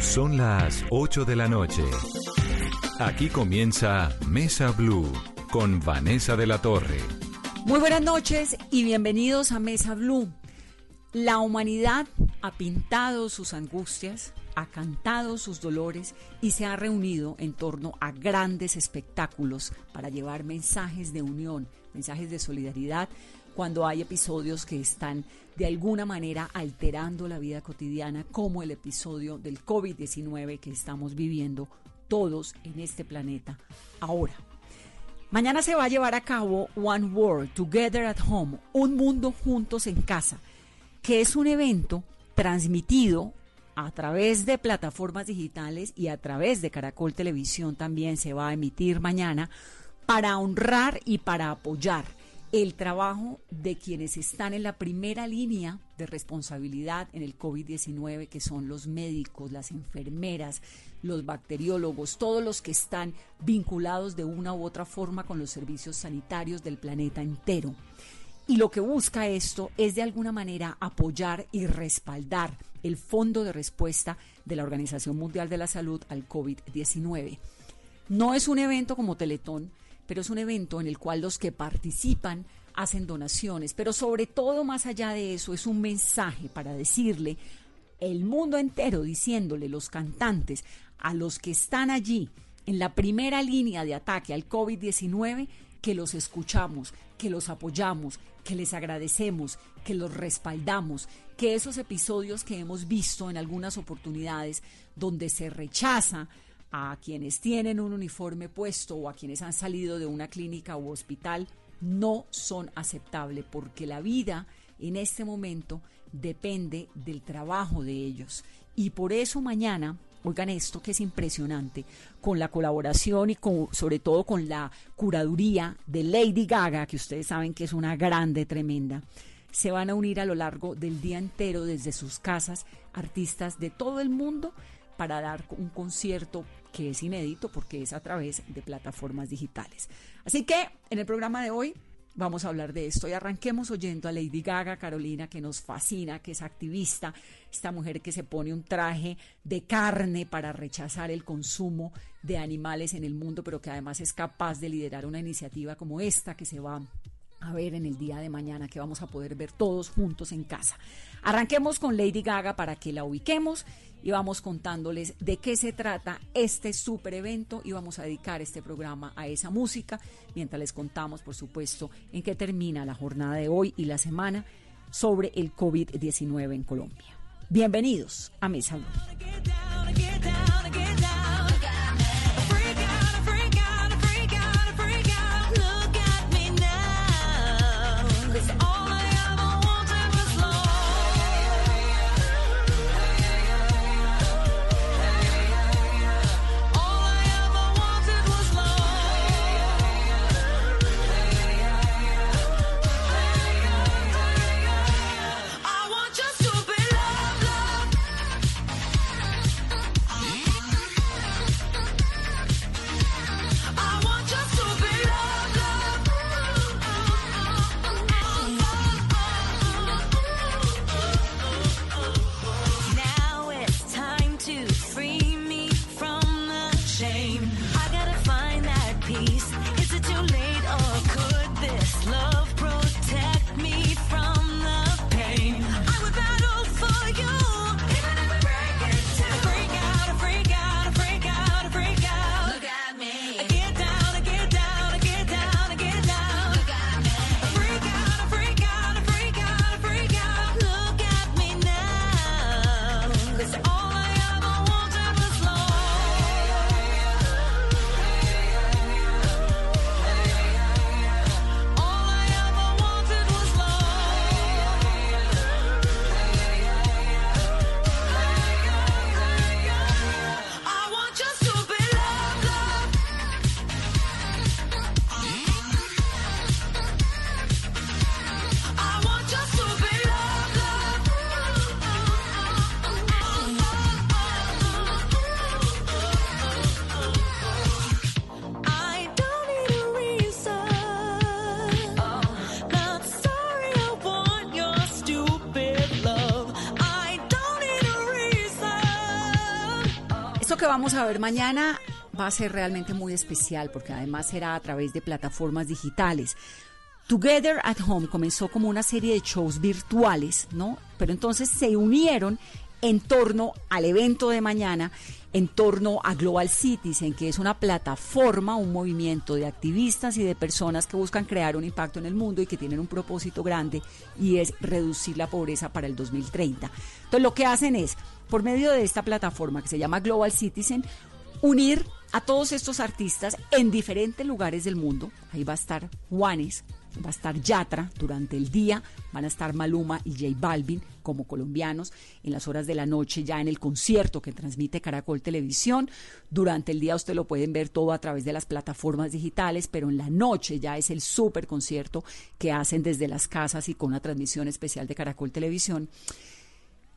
Son las 8 de la noche. Aquí comienza Mesa Blue con Vanessa de la Torre. Muy buenas noches y bienvenidos a Mesa Blue. La humanidad ha pintado sus angustias, ha cantado sus dolores y se ha reunido en torno a grandes espectáculos para llevar mensajes de unión, mensajes de solidaridad cuando hay episodios que están de alguna manera alterando la vida cotidiana, como el episodio del COVID-19 que estamos viviendo todos en este planeta ahora. Mañana se va a llevar a cabo One World Together at Home, un mundo juntos en casa, que es un evento transmitido a través de plataformas digitales y a través de Caracol Televisión también se va a emitir mañana para honrar y para apoyar el trabajo de quienes están en la primera línea de responsabilidad en el COVID-19, que son los médicos, las enfermeras, los bacteriólogos, todos los que están vinculados de una u otra forma con los servicios sanitarios del planeta entero. Y lo que busca esto es de alguna manera apoyar y respaldar el fondo de respuesta de la Organización Mundial de la Salud al COVID-19. No es un evento como Teletón, pero es un evento en el cual los que participan hacen donaciones, pero sobre todo más allá de eso es un mensaje para decirle el mundo entero, diciéndole los cantantes a los que están allí en la primera línea de ataque al COVID-19 que los escuchamos, que los apoyamos, que les agradecemos, que los respaldamos, que esos episodios que hemos visto en algunas oportunidades donde se rechaza a quienes tienen un uniforme puesto o a quienes han salido de una clínica u hospital no son aceptables porque la vida en este momento depende del trabajo de ellos. Y por eso mañana, oigan esto que es impresionante, con la colaboración y con, sobre todo con la curaduría de Lady Gaga, que ustedes saben que es una grande, tremenda, se van a unir a lo largo del día entero desde sus casas artistas de todo el mundo para dar un concierto que es inédito porque es a través de plataformas digitales. Así que en el programa de hoy vamos a hablar de esto y arranquemos oyendo a Lady Gaga, Carolina, que nos fascina, que es activista, esta mujer que se pone un traje de carne para rechazar el consumo de animales en el mundo, pero que además es capaz de liderar una iniciativa como esta que se va a ver en el día de mañana que vamos a poder ver todos juntos en casa. Arranquemos con Lady Gaga para que la ubiquemos y vamos contándoles de qué se trata este super evento y vamos a dedicar este programa a esa música mientras les contamos, por supuesto, en qué termina la jornada de hoy y la semana sobre el COVID-19 en Colombia. Bienvenidos a Mesa esto vamos a ver mañana va a ser realmente muy especial porque además será a través de plataformas digitales. Together at Home comenzó como una serie de shows virtuales, ¿no? Pero entonces se unieron en torno al evento de mañana, en torno a Global Citizen, que es una plataforma, un movimiento de activistas y de personas que buscan crear un impacto en el mundo y que tienen un propósito grande y es reducir la pobreza para el 2030. Entonces lo que hacen es, por medio de esta plataforma que se llama Global Citizen, unir a todos estos artistas en diferentes lugares del mundo. Ahí va a estar Juanes, va a estar Yatra durante el día, van a estar Maluma y J Balvin como colombianos, en las horas de la noche ya en el concierto que transmite Caracol Televisión, durante el día usted lo pueden ver todo a través de las plataformas digitales, pero en la noche ya es el super concierto que hacen desde las casas y con una transmisión especial de Caracol Televisión.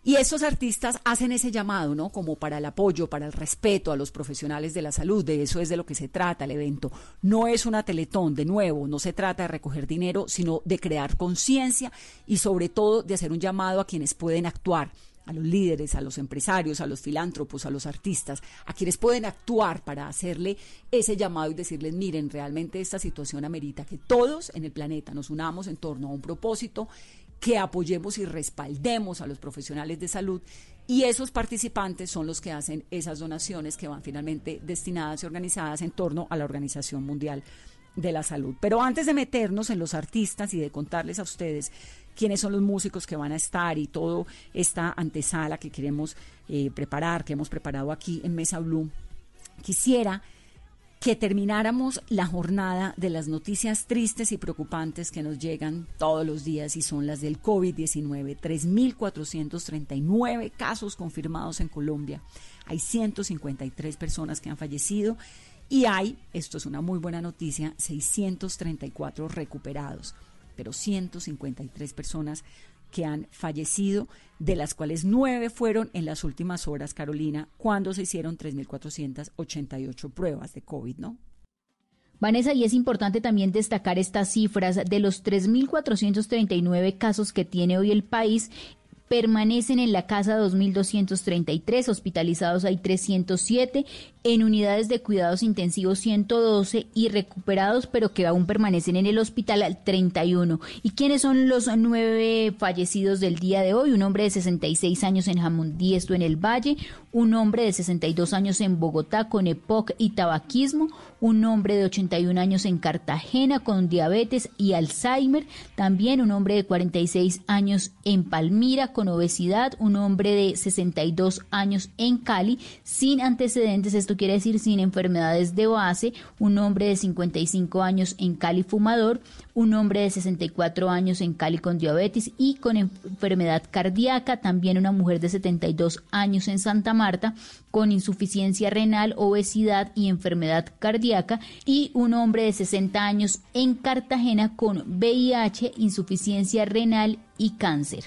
Y esos artistas hacen ese llamado, ¿no? Como para el apoyo, para el respeto a los profesionales de la salud. De eso es de lo que se trata el evento. No es una teletón, de nuevo, no se trata de recoger dinero, sino de crear conciencia y sobre todo de hacer un llamado a quienes pueden actuar a los líderes, a los empresarios, a los filántropos, a los artistas, a quienes pueden actuar para hacerle ese llamado y decirles, miren, realmente esta situación amerita que todos en el planeta nos unamos en torno a un propósito que apoyemos y respaldemos a los profesionales de salud y esos participantes son los que hacen esas donaciones que van finalmente destinadas y organizadas en torno a la Organización Mundial de la Salud. Pero antes de meternos en los artistas y de contarles a ustedes quiénes son los músicos que van a estar y toda esta antesala que queremos eh, preparar, que hemos preparado aquí en Mesa Blue, quisiera que termináramos la jornada de las noticias tristes y preocupantes que nos llegan todos los días y son las del COVID-19. 3.439 casos confirmados en Colombia. Hay 153 personas que han fallecido y hay, esto es una muy buena noticia, 634 recuperados, pero 153 personas que han fallecido, de las cuales nueve fueron en las últimas horas, Carolina, cuando se hicieron 3.488 pruebas de COVID, ¿no? Vanessa, y es importante también destacar estas cifras de los 3.439 casos que tiene hoy el país permanecen en la casa 2.233, hospitalizados hay 307, en unidades de cuidados intensivos 112 y recuperados, pero que aún permanecen en el hospital 31. ¿Y quiénes son los nueve fallecidos del día de hoy? Un hombre de 66 años en Jamundí, esto en el Valle, un hombre de 62 años en Bogotá con EPOC y tabaquismo, un hombre de 81 años en Cartagena con diabetes y Alzheimer, también un hombre de 46 años en Palmira con obesidad, un hombre de 62 años en Cali sin antecedentes, esto quiere decir sin enfermedades de base, un hombre de 55 años en Cali fumador, un hombre de 64 años en Cali con diabetes y con enfermedad cardíaca, también una mujer de 72 años en Santa Marta con insuficiencia renal, obesidad y enfermedad cardíaca y un hombre de 60 años en Cartagena con VIH, insuficiencia renal y cáncer.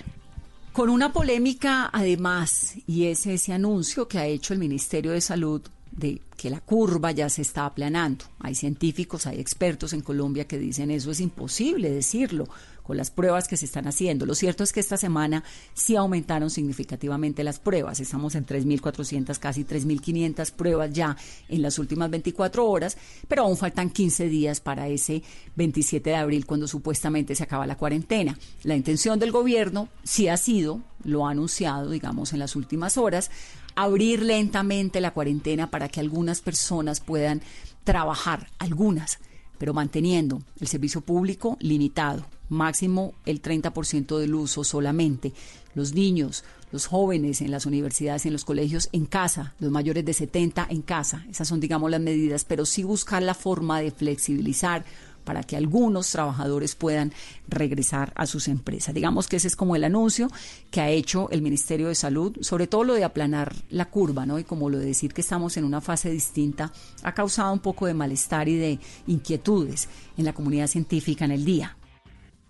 Con una polémica además, y es ese anuncio que ha hecho el Ministerio de Salud de que la curva ya se está aplanando. Hay científicos, hay expertos en Colombia que dicen eso es imposible decirlo con las pruebas que se están haciendo. Lo cierto es que esta semana sí aumentaron significativamente las pruebas. Estamos en 3.400, casi 3.500 pruebas ya en las últimas 24 horas, pero aún faltan 15 días para ese 27 de abril cuando supuestamente se acaba la cuarentena. La intención del gobierno sí ha sido, lo ha anunciado, digamos, en las últimas horas, abrir lentamente la cuarentena para que algunas personas puedan trabajar, algunas, pero manteniendo el servicio público limitado, máximo el 30% del uso solamente. Los niños, los jóvenes en las universidades en los colegios en casa, los mayores de 70 en casa. Esas son, digamos, las medidas, pero sí buscar la forma de flexibilizar para que algunos trabajadores puedan regresar a sus empresas. Digamos que ese es como el anuncio que ha hecho el Ministerio de Salud, sobre todo lo de aplanar la curva, ¿no? Y como lo de decir que estamos en una fase distinta, ha causado un poco de malestar y de inquietudes en la comunidad científica en el día.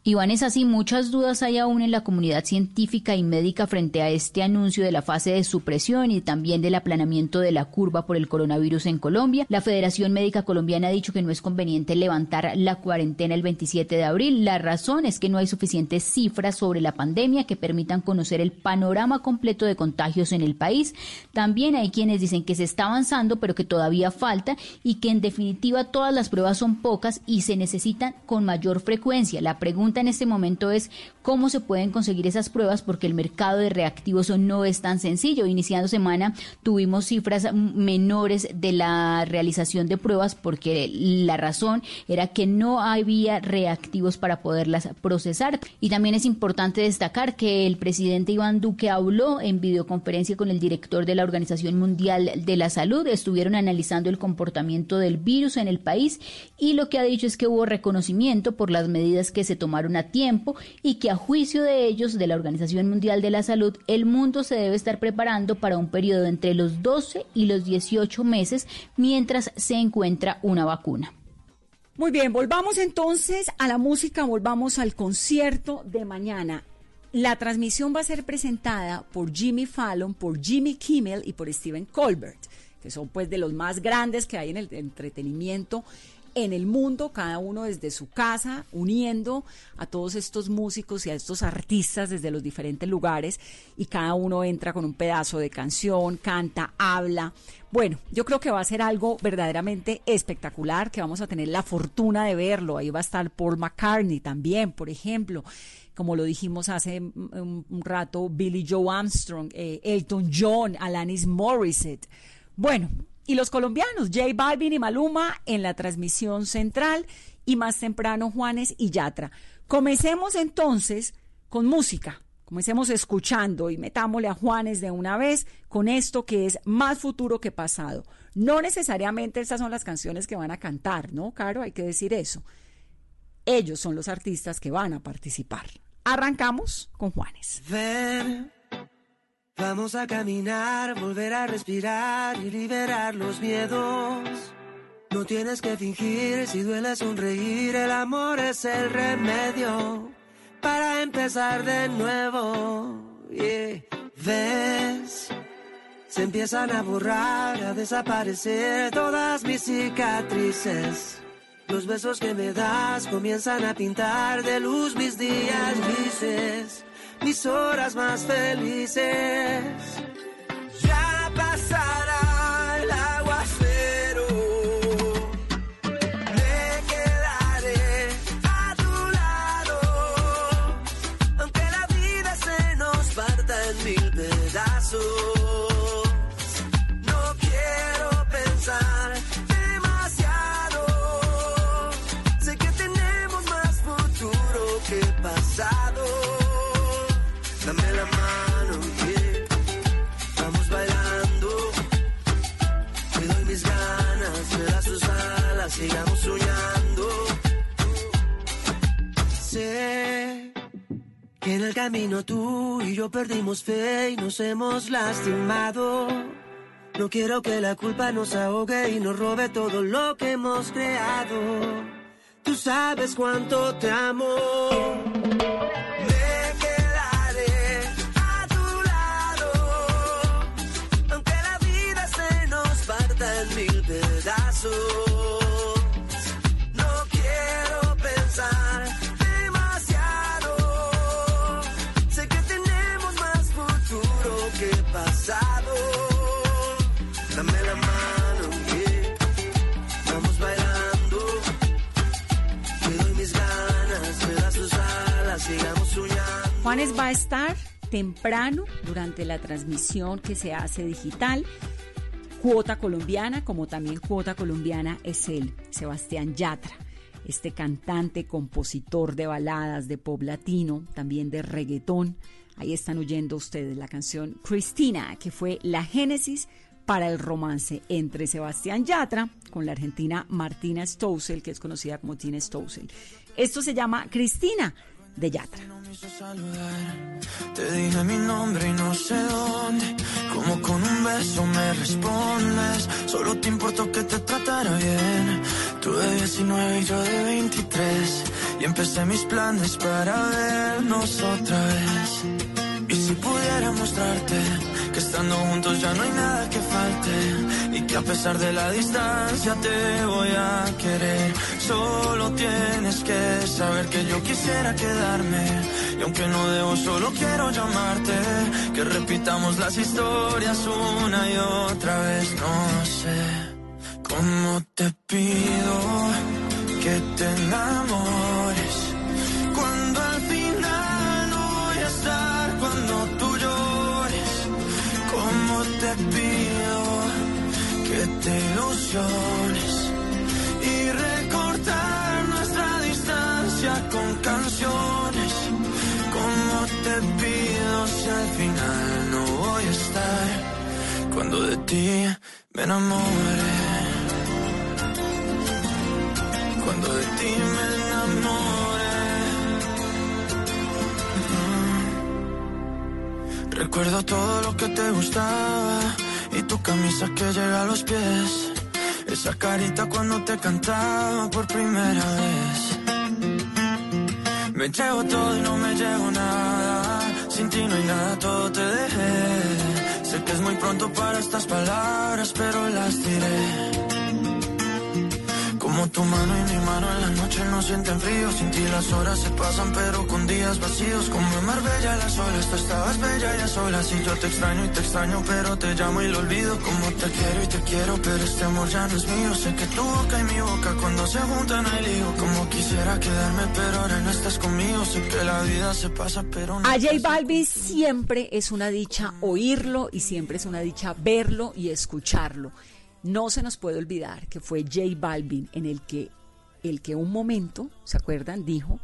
Iván, es así, muchas dudas hay aún en la comunidad científica y médica frente a este anuncio de la fase de supresión y también del aplanamiento de la curva por el coronavirus en Colombia. La Federación Médica Colombiana ha dicho que no es conveniente levantar la cuarentena el 27 de abril. La razón es que no hay suficientes cifras sobre la pandemia que permitan conocer el panorama completo de contagios en el país. También hay quienes dicen que se está avanzando, pero que todavía falta y que en definitiva todas las pruebas son pocas y se necesitan con mayor frecuencia. La pregunta en este momento es cómo se pueden conseguir esas pruebas porque el mercado de reactivos no es tan sencillo. Iniciando semana tuvimos cifras menores de la realización de pruebas porque la razón era que no había reactivos para poderlas procesar. Y también es importante destacar que el presidente Iván Duque habló en videoconferencia con el director de la Organización Mundial de la Salud. Estuvieron analizando el comportamiento del virus en el país y lo que ha dicho es que hubo reconocimiento por las medidas que se tomaron a tiempo y que a juicio de ellos, de la Organización Mundial de la Salud, el mundo se debe estar preparando para un periodo entre los 12 y los 18 meses mientras se encuentra una vacuna. Muy bien, volvamos entonces a la música, volvamos al concierto de mañana. La transmisión va a ser presentada por Jimmy Fallon, por Jimmy Kimmel y por Stephen Colbert, que son pues de los más grandes que hay en el entretenimiento en el mundo, cada uno desde su casa, uniendo a todos estos músicos y a estos artistas desde los diferentes lugares y cada uno entra con un pedazo de canción, canta, habla. Bueno, yo creo que va a ser algo verdaderamente espectacular, que vamos a tener la fortuna de verlo. Ahí va a estar Paul McCartney también, por ejemplo como lo dijimos hace un, rato, Billy Joe Armstrong, eh, Elton John, Alanis Morissette. Bueno, y los colombianos, J Balvin y Maluma en la transmisión central y más temprano Juanes y Yatra. Comencemos entonces con música. Comencemos escuchando y metámosle a Juanes de una vez con esto que es más futuro que pasado. No necesariamente estas son las canciones que van a cantar, ¿no, Caro? Hay que decir eso. Ellos son los artistas que van a participar. Arrancamos con Juanes. Vamos a caminar, volver a respirar y liberar los miedos. No tienes que fingir, si duele sonreír, el amor es el remedio para empezar de nuevo. ¿Ves? Se empiezan a borrar, a desaparecer todas mis cicatrices. Los besos que me das comienzan a pintar de luz mis días grises mis horas más felices. Perdimos fe y nos hemos lastimado. No quiero que la culpa nos ahogue y nos robe todo lo que hemos creado. Tú sabes cuánto te amo. Me Juanes va a estar temprano durante la transmisión que se hace digital. Cuota colombiana, como también cuota colombiana es él, Sebastián Yatra, este cantante, compositor de baladas, de pop latino, también de reggaetón. Ahí están oyendo ustedes la canción Cristina, que fue la génesis para el romance entre Sebastián Yatra con la argentina Martina Stousel, que es conocida como Tina Stousel. Esto se llama Cristina de Yatra. Te dije mi nombre y no sé dónde. Como con un beso me respondes. Solo te importó que te tratara bien. Tú de 19 y yo de 23. Y empecé mis planes para vernos otra vez. Y si pudiera mostrarte que estando juntos ya no hay nada que falte y que a pesar de la distancia te voy a querer. Solo tienes que saber que yo quisiera quedarme y aunque no debo solo quiero llamarte, que repitamos las historias una y otra vez. No sé cómo te pido que te enamores y recortar nuestra distancia con canciones. Cómo te pido si al final no voy a estar cuando de ti me enamore. Cuando de ti me enamore. Recuerdo todo lo que te gustaba y tu camisa que llega a los pies. Esa carita cuando te cantaba por primera vez. Me llevo todo y no me llevo nada. Sin ti no hay nada, todo te dejé. Sé que es muy pronto para estas palabras, pero las diré. Como tu mano y mi mano en la noche no sienten frío. Sin ti las horas se pasan, pero con días vacíos. Como en Marbella las olas, tú estabas bella y a solas. Y yo te extraño y te extraño, pero te llamo y lo olvido. Como te quiero y te quiero, pero este amor ya no es mío. Sé que tu boca y mi boca cuando se juntan hay lío. Como quisiera quedarme, pero ahora no estás conmigo. Sé que la vida se pasa, pero no. A J Balvin siempre es una dicha oírlo y siempre es una dicha verlo y escucharlo. No se nos puede olvidar que fue J Balvin en el que el que un momento, ¿se acuerdan? Dijo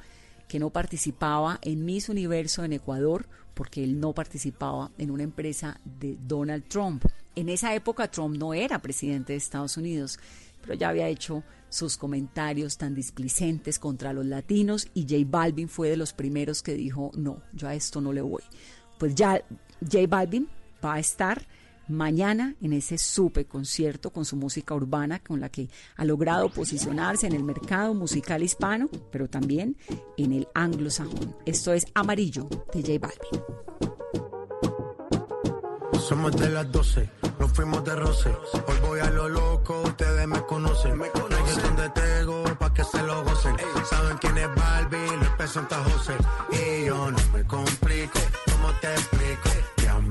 que no participaba en Miss Universo en Ecuador porque él no participaba en una empresa de Donald Trump. En esa época Trump no era presidente de Estados Unidos, pero ya había hecho sus comentarios tan displicentes contra los latinos y J Balvin fue de los primeros que dijo, no, yo a esto no le voy. Pues ya J Balvin va a estar mañana en ese super concierto con su música urbana con la que ha logrado posicionarse en el mercado musical hispano, pero también en el anglosajón. Esto es Amarillo de J Balvin. Somos de las 12, nos fuimos de roce. Hoy voy a lo loco, ustedes me conocen. Me conocen de Tego pa' que se lo gocen. Saben quién es Barbie, Luis P. Santa José. Y yo no me complico, ¿cómo te explico?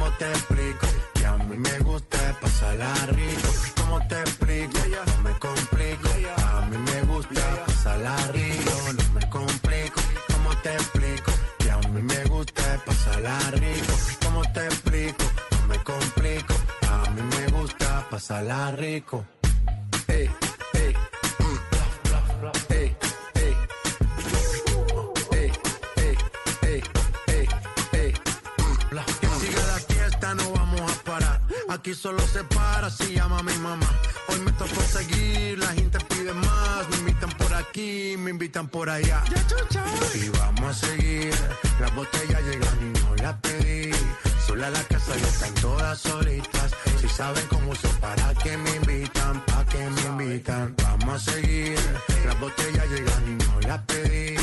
¿cómo te explico? Que a mí me gusta pasarla rico. ¿Cómo te explico? No me complico. A mí me gusta pasarla rico. No me complico. ¿Cómo te explico? Que a mí me gusta pasarla rico. ¿Cómo te explico? No me complico. A mí me gusta pasarla rico. Ey, Aquí solo se para si llama mi mamá. Hoy me tocó seguir, la gente pide más. Me invitan por aquí, me invitan por allá. Y vamos a seguir. Las botellas llegan y no las pedí. Sola la casa y están todas solitas. Si saben cómo uso, para que me invitan, pa' que me invitan. Vamos a seguir. Las botellas llegan y las pedí.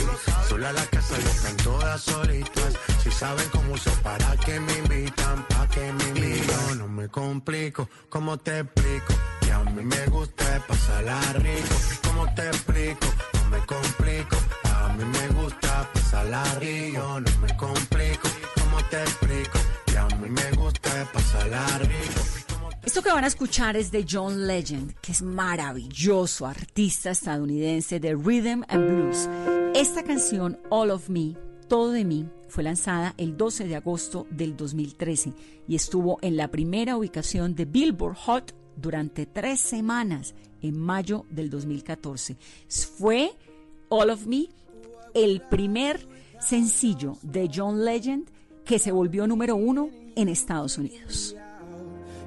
Sola la casa y están todas solitas. Si saben cómo uso, para que me invitan, pa' que me invitan. No me complico, ¿cómo te explico? Que a mí me gusta pasarla rico. ¿Cómo te explico? No me complico. A mí me gusta pasarla rico. No me complico. ¿Cómo te explico? Que a mí me gusta pasarla rico. ¿Cómo te Esto que van a escuchar es de John Legend, que es maravilloso artista estadounidense de rhythm and blues. Esta canción, All of Me, Todo de mí fue lanzada el 12 de agosto del 2013 y estuvo en la primera ubicación de Billboard Hot durante tres semanas en mayo del 2014. Fue All of Me el primer sencillo de John Legend que se volvió número uno en Estados Unidos.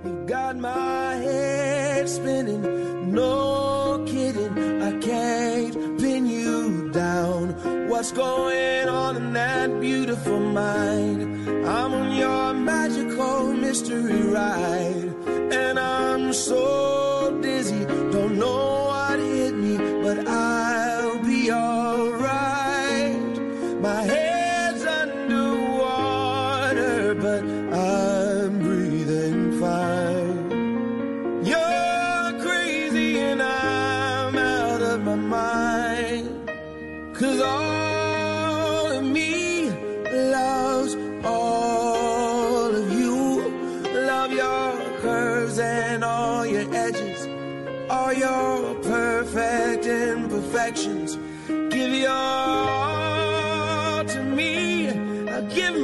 You got my head spinning, no kidding. I can't pin you down. What's going on in that beautiful mind? I'm on your magical mystery ride, and I'm so dizzy, don't know what hit me, but I'll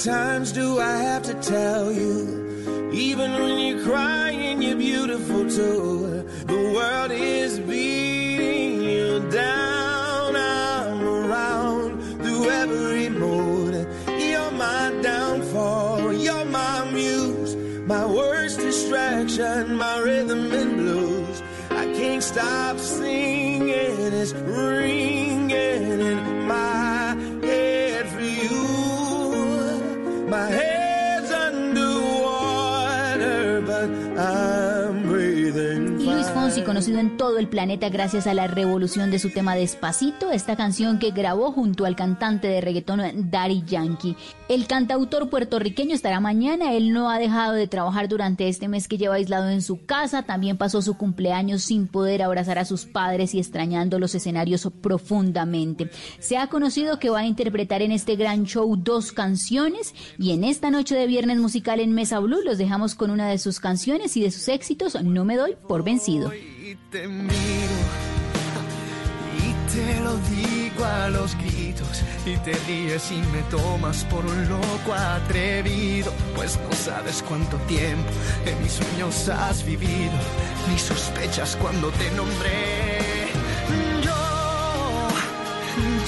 times do I have to tell you? Even when you're crying, you're beautiful too. En todo el planeta gracias a la revolución de su tema Despacito, esta canción que grabó junto al cantante de reggaetón Daddy Yankee. El cantautor puertorriqueño estará mañana, él no ha dejado de trabajar durante este mes que lleva aislado en su casa, también pasó su cumpleaños sin poder abrazar a sus padres y extrañando los escenarios profundamente. Se ha conocido que va a interpretar en este gran show dos canciones y en esta noche de viernes musical en Mesa Blue los dejamos con una de sus canciones y de sus éxitos, No me doy por vencido. Y te miro y te lo digo a los gritos y te ríes y me tomas por un loco atrevido, pues no sabes cuánto tiempo en mis sueños has vivido, ni sospechas cuando te nombré. Yo,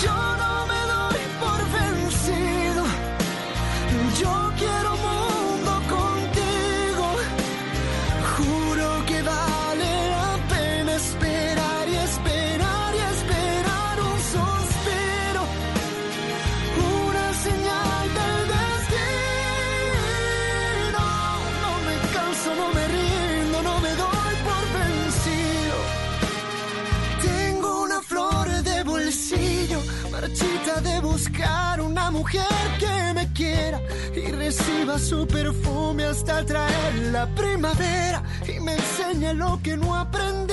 yo no mujer que me quiera y reciba su perfume hasta traer la primavera y me enseñe lo que no aprendí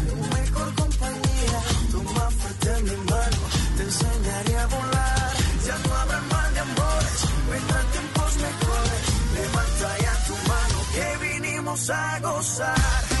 vinimos a gozar.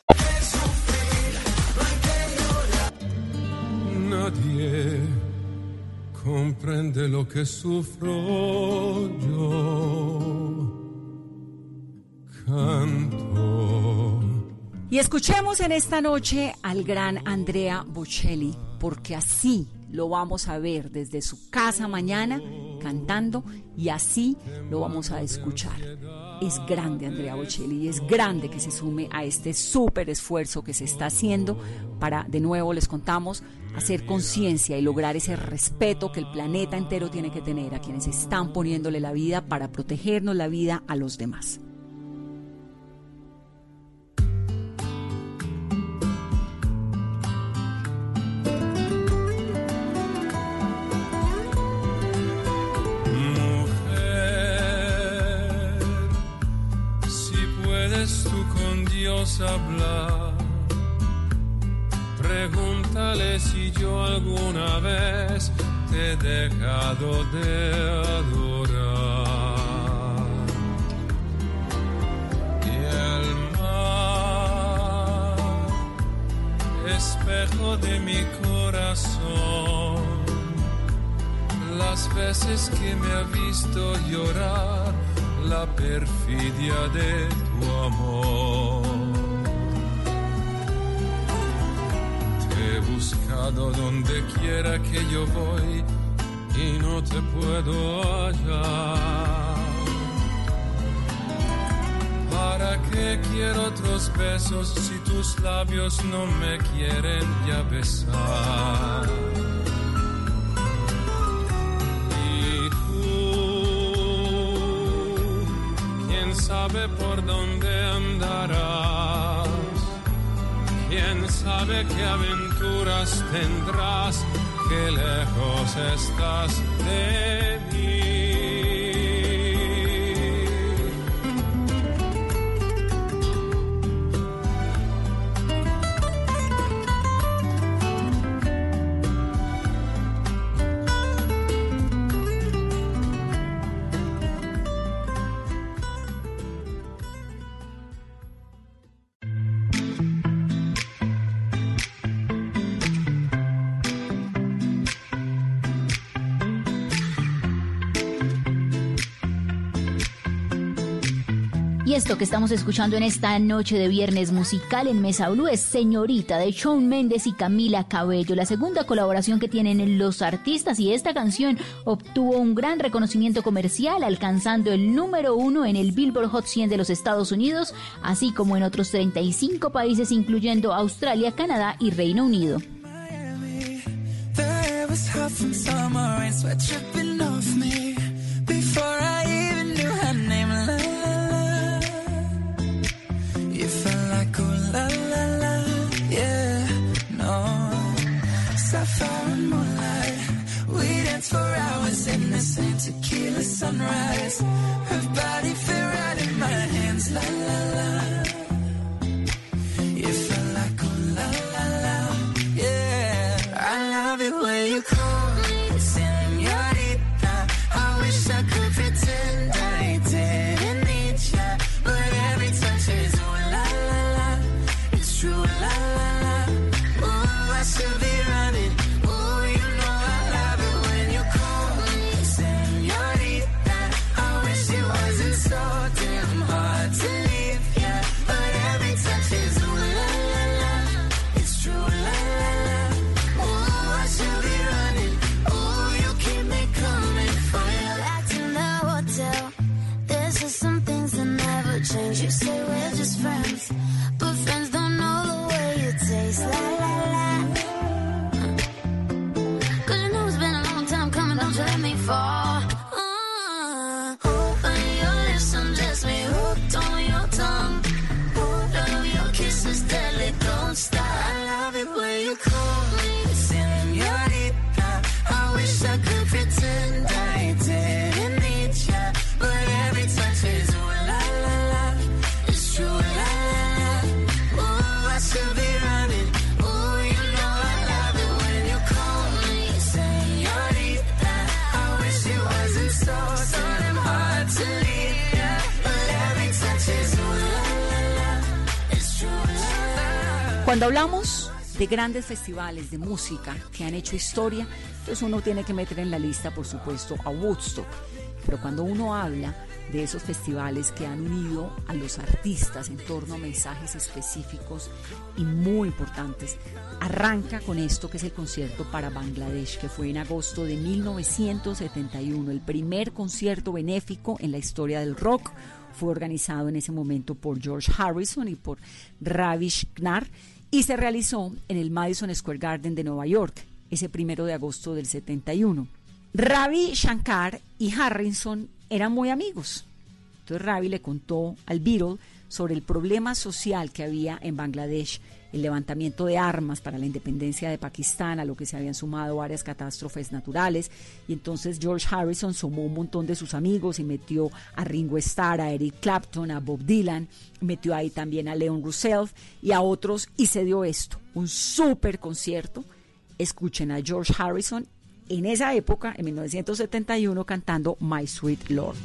Que sufro yo. Canto. Y escuchemos en esta noche al gran Andrea Bocelli, porque así lo vamos a ver desde su casa mañana cantando y así lo vamos a escuchar. Es grande Andrea Bocelli y es grande que se sume a este súper esfuerzo que se está haciendo para, de nuevo les contamos, hacer conciencia y lograr ese respeto que el planeta entero tiene que tener a quienes están poniéndole la vida para protegernos la vida a los demás. Dios hablar, pregúntale si yo alguna vez te he dejado de adorar. Y el mar, espejo de mi corazón las veces que me ha visto llorar la perfidia de tu amor. Buscado donde quiera que yo voy y no te puedo hallar. ¿Para qué quiero otros besos si tus labios no me quieren ya besar? Y tú, quién sabe por dónde andarás, quién sabe qué aventuras tendrás, qué lejos estás de esto que estamos escuchando en esta noche de viernes musical en Mesa Blue es Señorita de Shawn Méndez y Camila Cabello, la segunda colaboración que tienen los artistas y esta canción obtuvo un gran reconocimiento comercial alcanzando el número uno en el Billboard Hot 100 de los Estados Unidos, así como en otros 35 países incluyendo Australia, Canadá y Reino Unido. The sunrise. Her body fit right in my hands, la la. Cuando hablamos de grandes festivales de música que han hecho historia, entonces uno tiene que meter en la lista, por supuesto, a Woodstock. Pero cuando uno habla de esos festivales que han unido a los artistas en torno a mensajes específicos y muy importantes, arranca con esto que es el concierto para Bangladesh, que fue en agosto de 1971, el primer concierto benéfico en la historia del rock. Fue organizado en ese momento por George Harrison y por Ravish Knar y se realizó en el Madison Square Garden de Nueva York, ese primero de agosto del 71. Ravi Shankar y Harrison eran muy amigos. Entonces Ravi le contó al Beatle sobre el problema social que había en Bangladesh, el levantamiento de armas para la independencia de Pakistán, a lo que se habían sumado varias catástrofes naturales. Y entonces George Harrison sumó un montón de sus amigos y metió a Ringo Starr, a Eric Clapton, a Bob Dylan, metió ahí también a Leon Russell y a otros y se dio esto, un súper concierto. Escuchen a George Harrison en esa época, en 1971, cantando My Sweet Lord.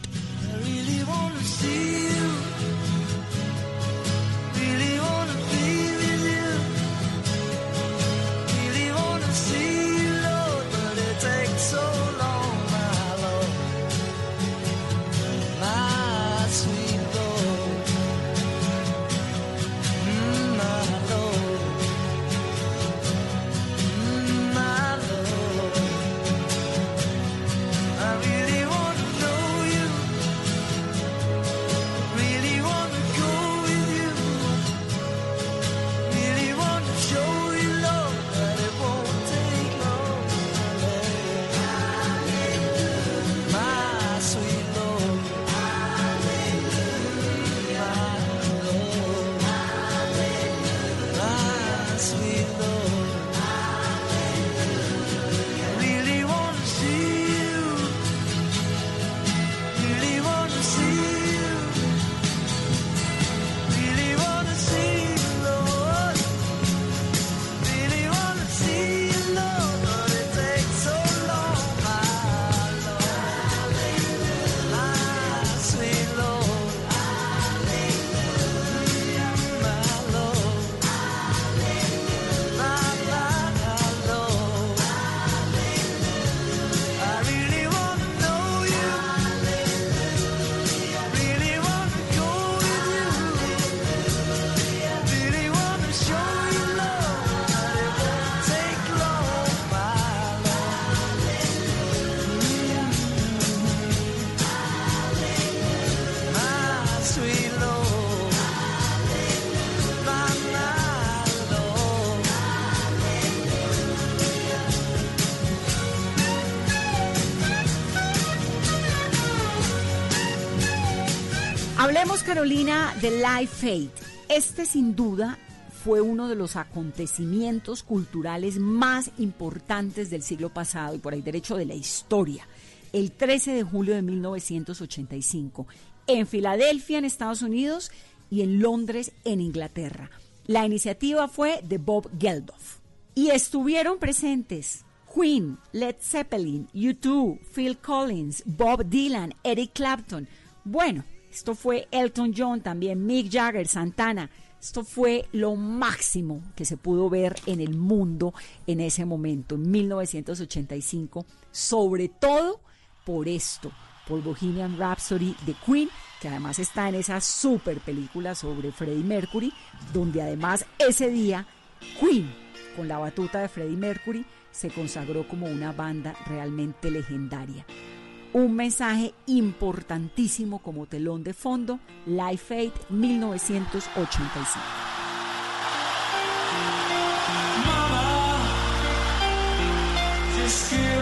Hablemos, Carolina, de Live Fate. Este sin duda fue uno de los acontecimientos culturales más importantes del siglo pasado y por ahí derecho de la historia. El 13 de julio de 1985, en Filadelfia, en Estados Unidos, y en Londres, en Inglaterra. La iniciativa fue de Bob Geldof. Y estuvieron presentes Queen, Led Zeppelin, U2, Phil Collins, Bob Dylan, Eric Clapton. Bueno, esto fue Elton John, también Mick Jagger, Santana. Esto fue lo máximo que se pudo ver en el mundo en ese momento, en 1985, sobre todo por esto, por Bohemian Rhapsody de Queen, que además está en esa super película sobre Freddie Mercury, donde además ese día Queen, con la batuta de Freddie Mercury, se consagró como una banda realmente legendaria un mensaje importantísimo como telón de fondo, Life Aid 1985.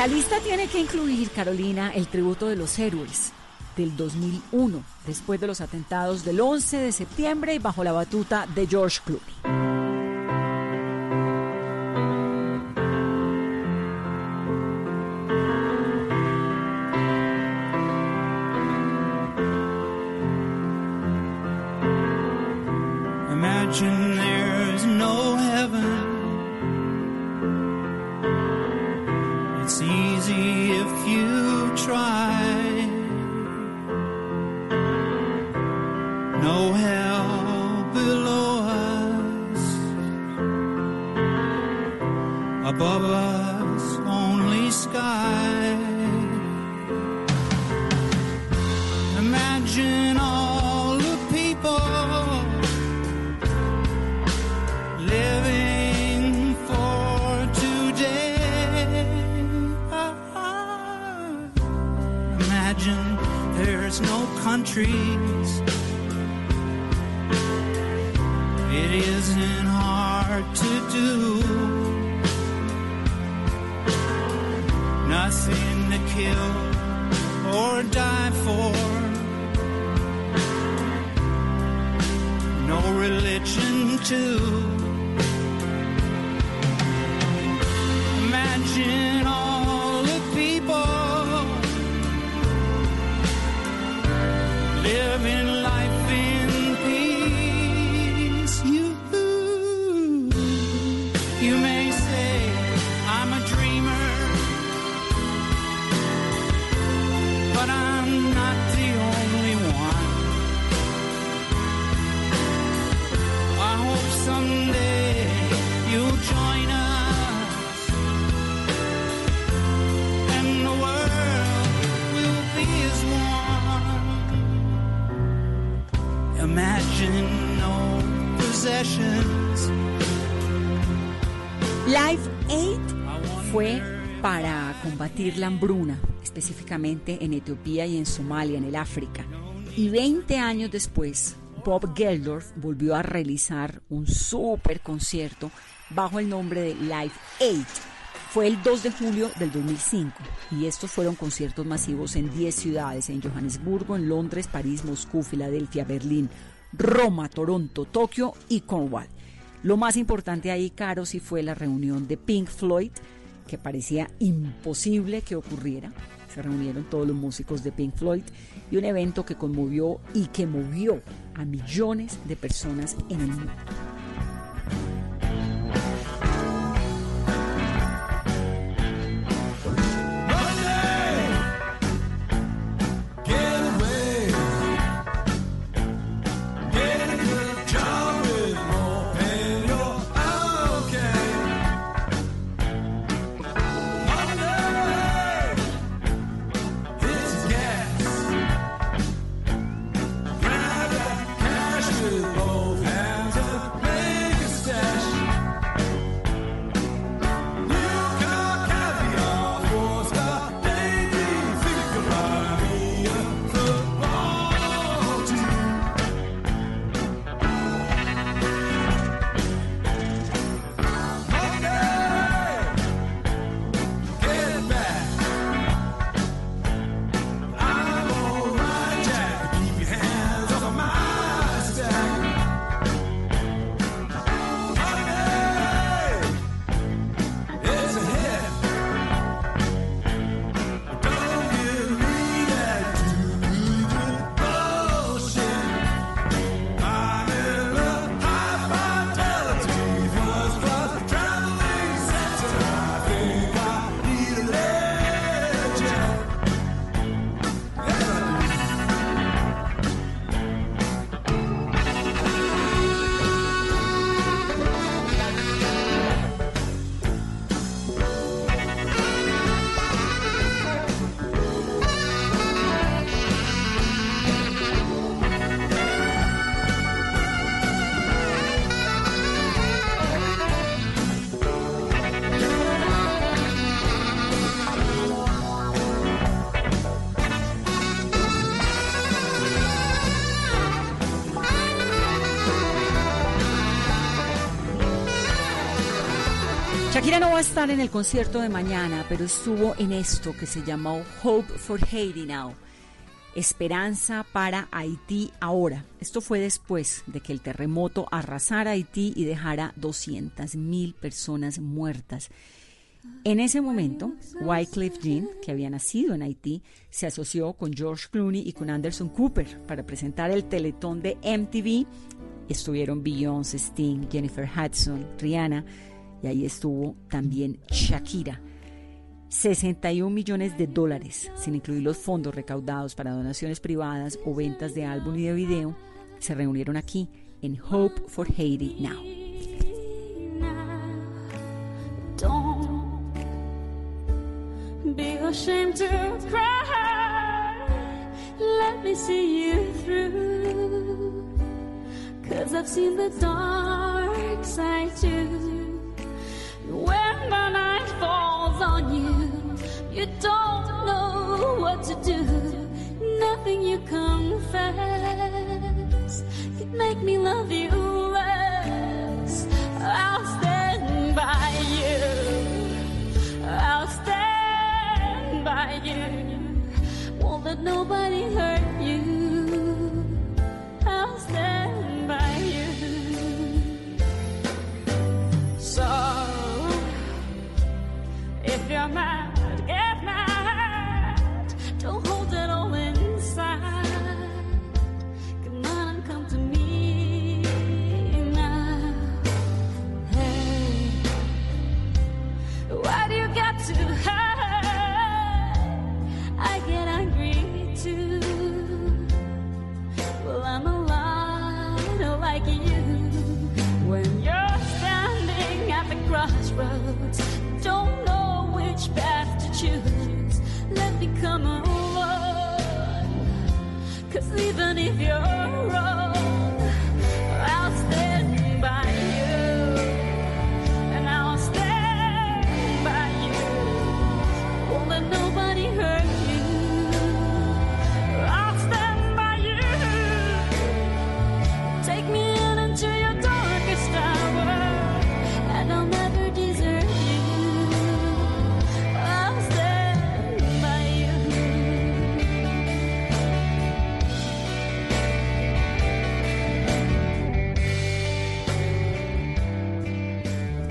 La lista tiene que incluir, Carolina, el tributo de los héroes del 2001, después de los atentados del 11 de septiembre y bajo la batuta de George Clooney. Combatir la hambruna, específicamente en Etiopía y en Somalia, en el África. Y 20 años después, Bob Geldorf volvió a realizar un super concierto bajo el nombre de Live Aid. Fue el 2 de julio del 2005 y estos fueron conciertos masivos en 10 ciudades, en Johannesburgo, en Londres, París, Moscú, Filadelfia, Berlín, Roma, Toronto, Tokio y Cornwall. Lo más importante ahí, Caro, sí fue la reunión de Pink Floyd, que parecía imposible que ocurriera. Se reunieron todos los músicos de Pink Floyd y un evento que conmovió y que movió a millones de personas en el mundo. No va a estar en el concierto de mañana, pero estuvo en esto que se llamó Hope for Haiti Now. Esperanza para Haití ahora. Esto fue después de que el terremoto arrasara Haití y dejara 200.000 personas muertas. En ese momento, Wycliffe Jean, que había nacido en Haití, se asoció con George Clooney y con Anderson Cooper para presentar el teletón de MTV. Estuvieron Beyoncé, Sting, Jennifer Hudson, Rihanna y ahí estuvo también Shakira. 61 millones de dólares, sin incluir los fondos recaudados para donaciones privadas o ventas de álbum y de video, se reunieron aquí en Hope for Haiti Now. Let me see you through. Cause I've seen the dark side too. When the night falls on you, you don't know what to do. Nothing you confess could make me love you less.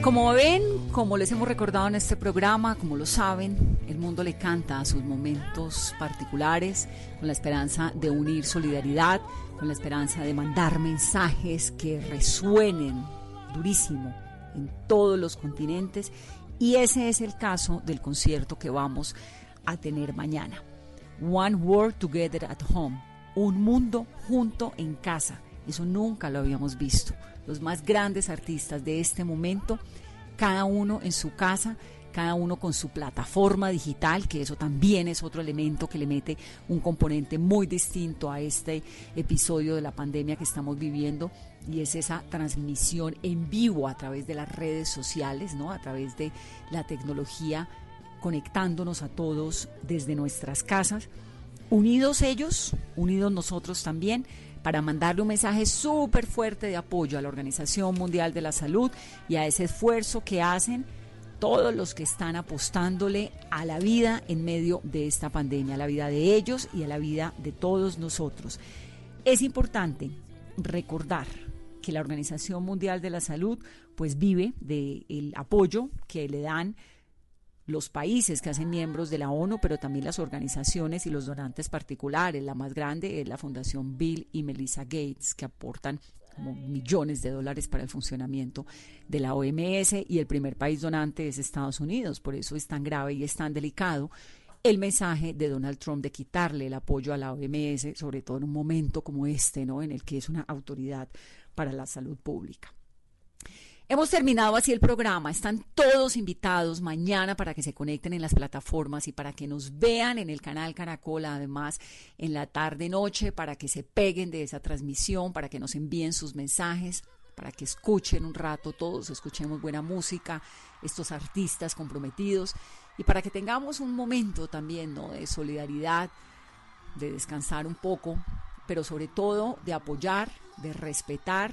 Como ven, como les hemos recordado en este programa, como lo saben, el mundo le canta a sus momentos particulares con la esperanza de unir solidaridad, con la esperanza de mandar mensajes que resuenen durísimo en todos los continentes y ese es el caso del concierto que vamos a tener mañana. One World Together at Home, un mundo junto en casa. Eso nunca lo habíamos visto. Los más grandes artistas de este momento, cada uno en su casa, cada uno con su plataforma digital, que eso también es otro elemento que le mete un componente muy distinto a este episodio de la pandemia que estamos viviendo y es esa transmisión en vivo a través de las redes sociales, ¿no? A través de la tecnología conectándonos a todos desde nuestras casas, unidos ellos, unidos nosotros también, para mandarle un mensaje súper fuerte de apoyo a la Organización Mundial de la Salud y a ese esfuerzo que hacen todos los que están apostándole a la vida en medio de esta pandemia, a la vida de ellos y a la vida de todos nosotros. Es importante recordar que la Organización Mundial de la Salud pues vive del apoyo que le dan los países que hacen miembros de la ONU, pero también las organizaciones y los donantes particulares. La más grande es la Fundación Bill y Melissa Gates, que aportan como millones de dólares para el funcionamiento de la OMS y el primer país donante es Estados Unidos. Por eso es tan grave y es tan delicado el mensaje de Donald Trump de quitarle el apoyo a la OMS, sobre todo en un momento como este, ¿no? En el que es una autoridad para la salud pública. Hemos terminado así el programa. Están todos invitados mañana para que se conecten en las plataformas y para que nos vean en el canal Caracol, además en la tarde-noche, para que se peguen de esa transmisión, para que nos envíen sus mensajes, para que escuchen un rato todos, escuchemos buena música, estos artistas comprometidos y para que tengamos un momento también de solidaridad, de descansar un poco, pero sobre todo de apoyar, de respetar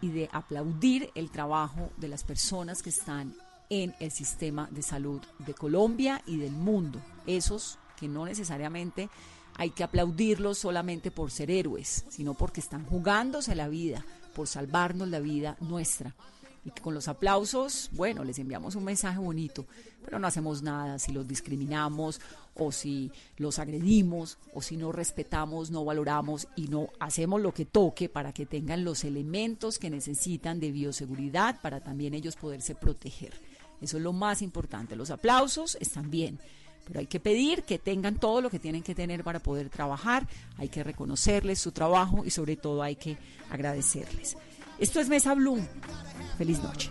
y de aplaudir el trabajo de las personas que están en el sistema de salud de Colombia y del mundo. Esos que no necesariamente hay que aplaudirlos solamente por ser héroes, sino porque están jugándose la vida, por salvarnos la vida nuestra y que con los aplausos, bueno, les enviamos un mensaje bonito, pero no hacemos nada si los discriminamos o si los agredimos o si no respetamos, no valoramos y no hacemos lo que toque para que tengan los elementos que necesitan de bioseguridad para también ellos poderse proteger. Eso es lo más importante. Los aplausos están bien, pero hay que pedir que tengan todo lo que tienen que tener para poder trabajar, hay que reconocerles su trabajo y sobre todo hay que agradecerles. Esto es Mesa Bloom. Feliz noche.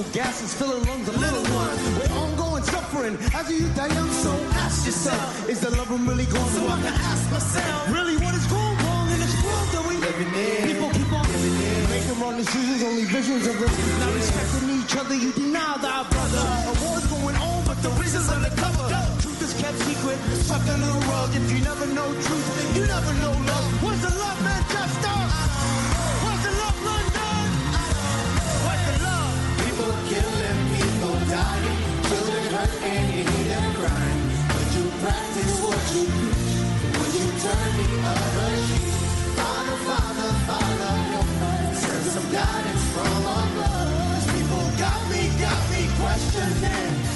harmful gases filling lungs of little ones with ongoing suffering. As you I young, so ask yourself, is the love I'm really going so I can ask myself, really what is going wrong in this world that we living in? People keep on making wrong decisions, only visions of us. Not respecting each other, you deny thy brother. A war's going on, but the reason's undercover. Truth is kept secret, stuck in the rug. If you never know truth, you never know love. What's the love? practice what you preach you turn the other cheek. Father, Father, Father, some guidance from above. People got me, got me questioning.